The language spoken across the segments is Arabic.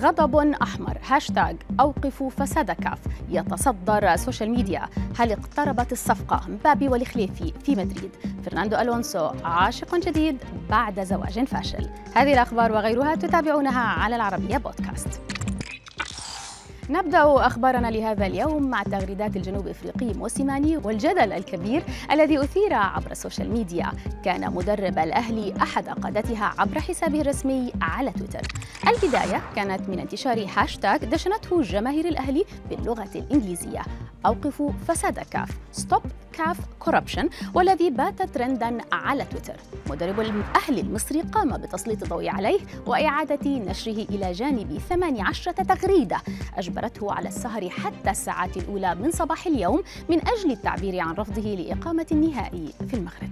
غضب أحمر. هاشتاج أوقفوا فساد كاف يتصدر ال social media. هل اقتربت الصفقة؟ مبابي والخليفي في مدريد. فرناندو ألونسو عاشق جديد بعد زواج فاشل. هذه الأخبار وغيرها تتابعونها على العربية بودكاست. نبدأ أخبارنا لهذا اليوم مع تغريدات الجنوب إفريقي موسيماني والجدل الكبير الذي أثير عبر ال social media. كان مدرب الأهلي أحد قادتها عبر حسابه الرسمي على تويتر. البداية كانت من انتشار هاشتاغ دشنته جماهير الأهلي باللغة الإنجليزية. أوقفوا فساد كاف stop CAF corruption والذي بات ترندا على تويتر. مدرب الأهلي المصري قام بتسليط الضوء عليه وإعادة نشره إلى جانب 18 تغريدة. أجبرته على السهر حتى الساعات الأولى من صباح اليوم من أجل التعبير عن رفضه لإقامة النهائي في المغرب.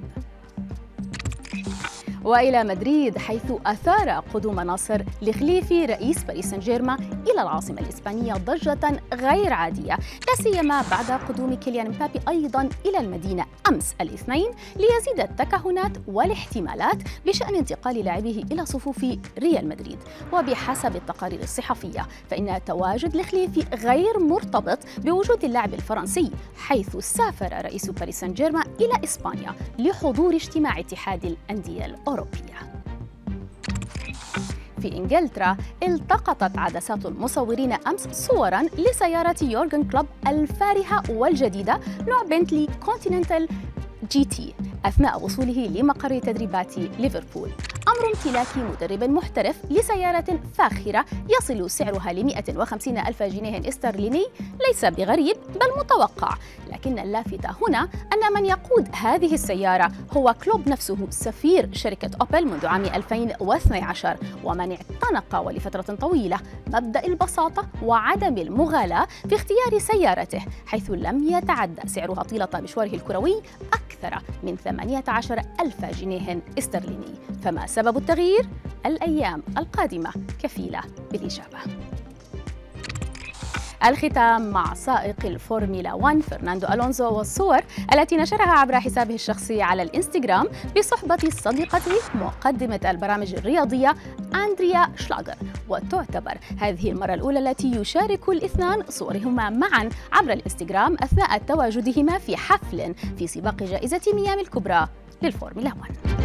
وإلى مدريد حيث أثار قدوم ناصر لخليفي رئيس باريس سان جيرمان إلى العاصمة الإسبانية ضجة غير عادية لا سيما بعد قدوم كيليان مبابي أيضا إلى المدينة أمس الاثنين ليزيد التكهنات والاحتمالات بشأن انتقال لاعبيه إلى صفوف ريال مدريد. وبحسب التقارير الصحفية فإن تواجد الخليفي غير مرتبط بوجود اللاعب الفرنسي حيث سافر رئيس باريس سان جيرمان إلى إسبانيا لحضور اجتماع اتحاد الأندية الأوروبية. في إنجلترا التقطت عدسات المصورين أمس صورا لسيارة يورغن كلوب الفارهة والجديدة نوع بنتلي كونتيننتال جي تي أثناء وصوله لمقر تدريبات ليفربول. أمر امتلاك مدرب محترف لسيارة فاخرة يصل سعرها ل 150 ألف جنيه استرليني ليس بغريب بل متوقع. لكن اللافت هنا أن من يقود هذه السيارة هو كلوب نفسه سفير شركة أوبل منذ عام 2012 ومن اعتنق ولفترة طويلة مبدأ البساطة وعدم المغالاة في اختيار سيارته حيث لم يتعدى سعرها طيلة مشواره الكروي أكثر من 18 ألف جنيه استرليني. فما سبب التغيير؟ الأيام القادمة. كفيلة بالإجابة. الختام مع سائق الفورمولا 1 فرناندو ألونزو والصور التي نشرها عبر حسابه الشخصي على الإنستغرام بصحبة صديقته مقدمة البرامج الرياضية أندريا شلاغر. وتعتبر هذه المرة الأولى التي يشارك الاثنان صورهما معا عبر الإنستغرام أثناء تواجدهما في حفل في سباق جائزة ميامي الكبرى للفورمولا 1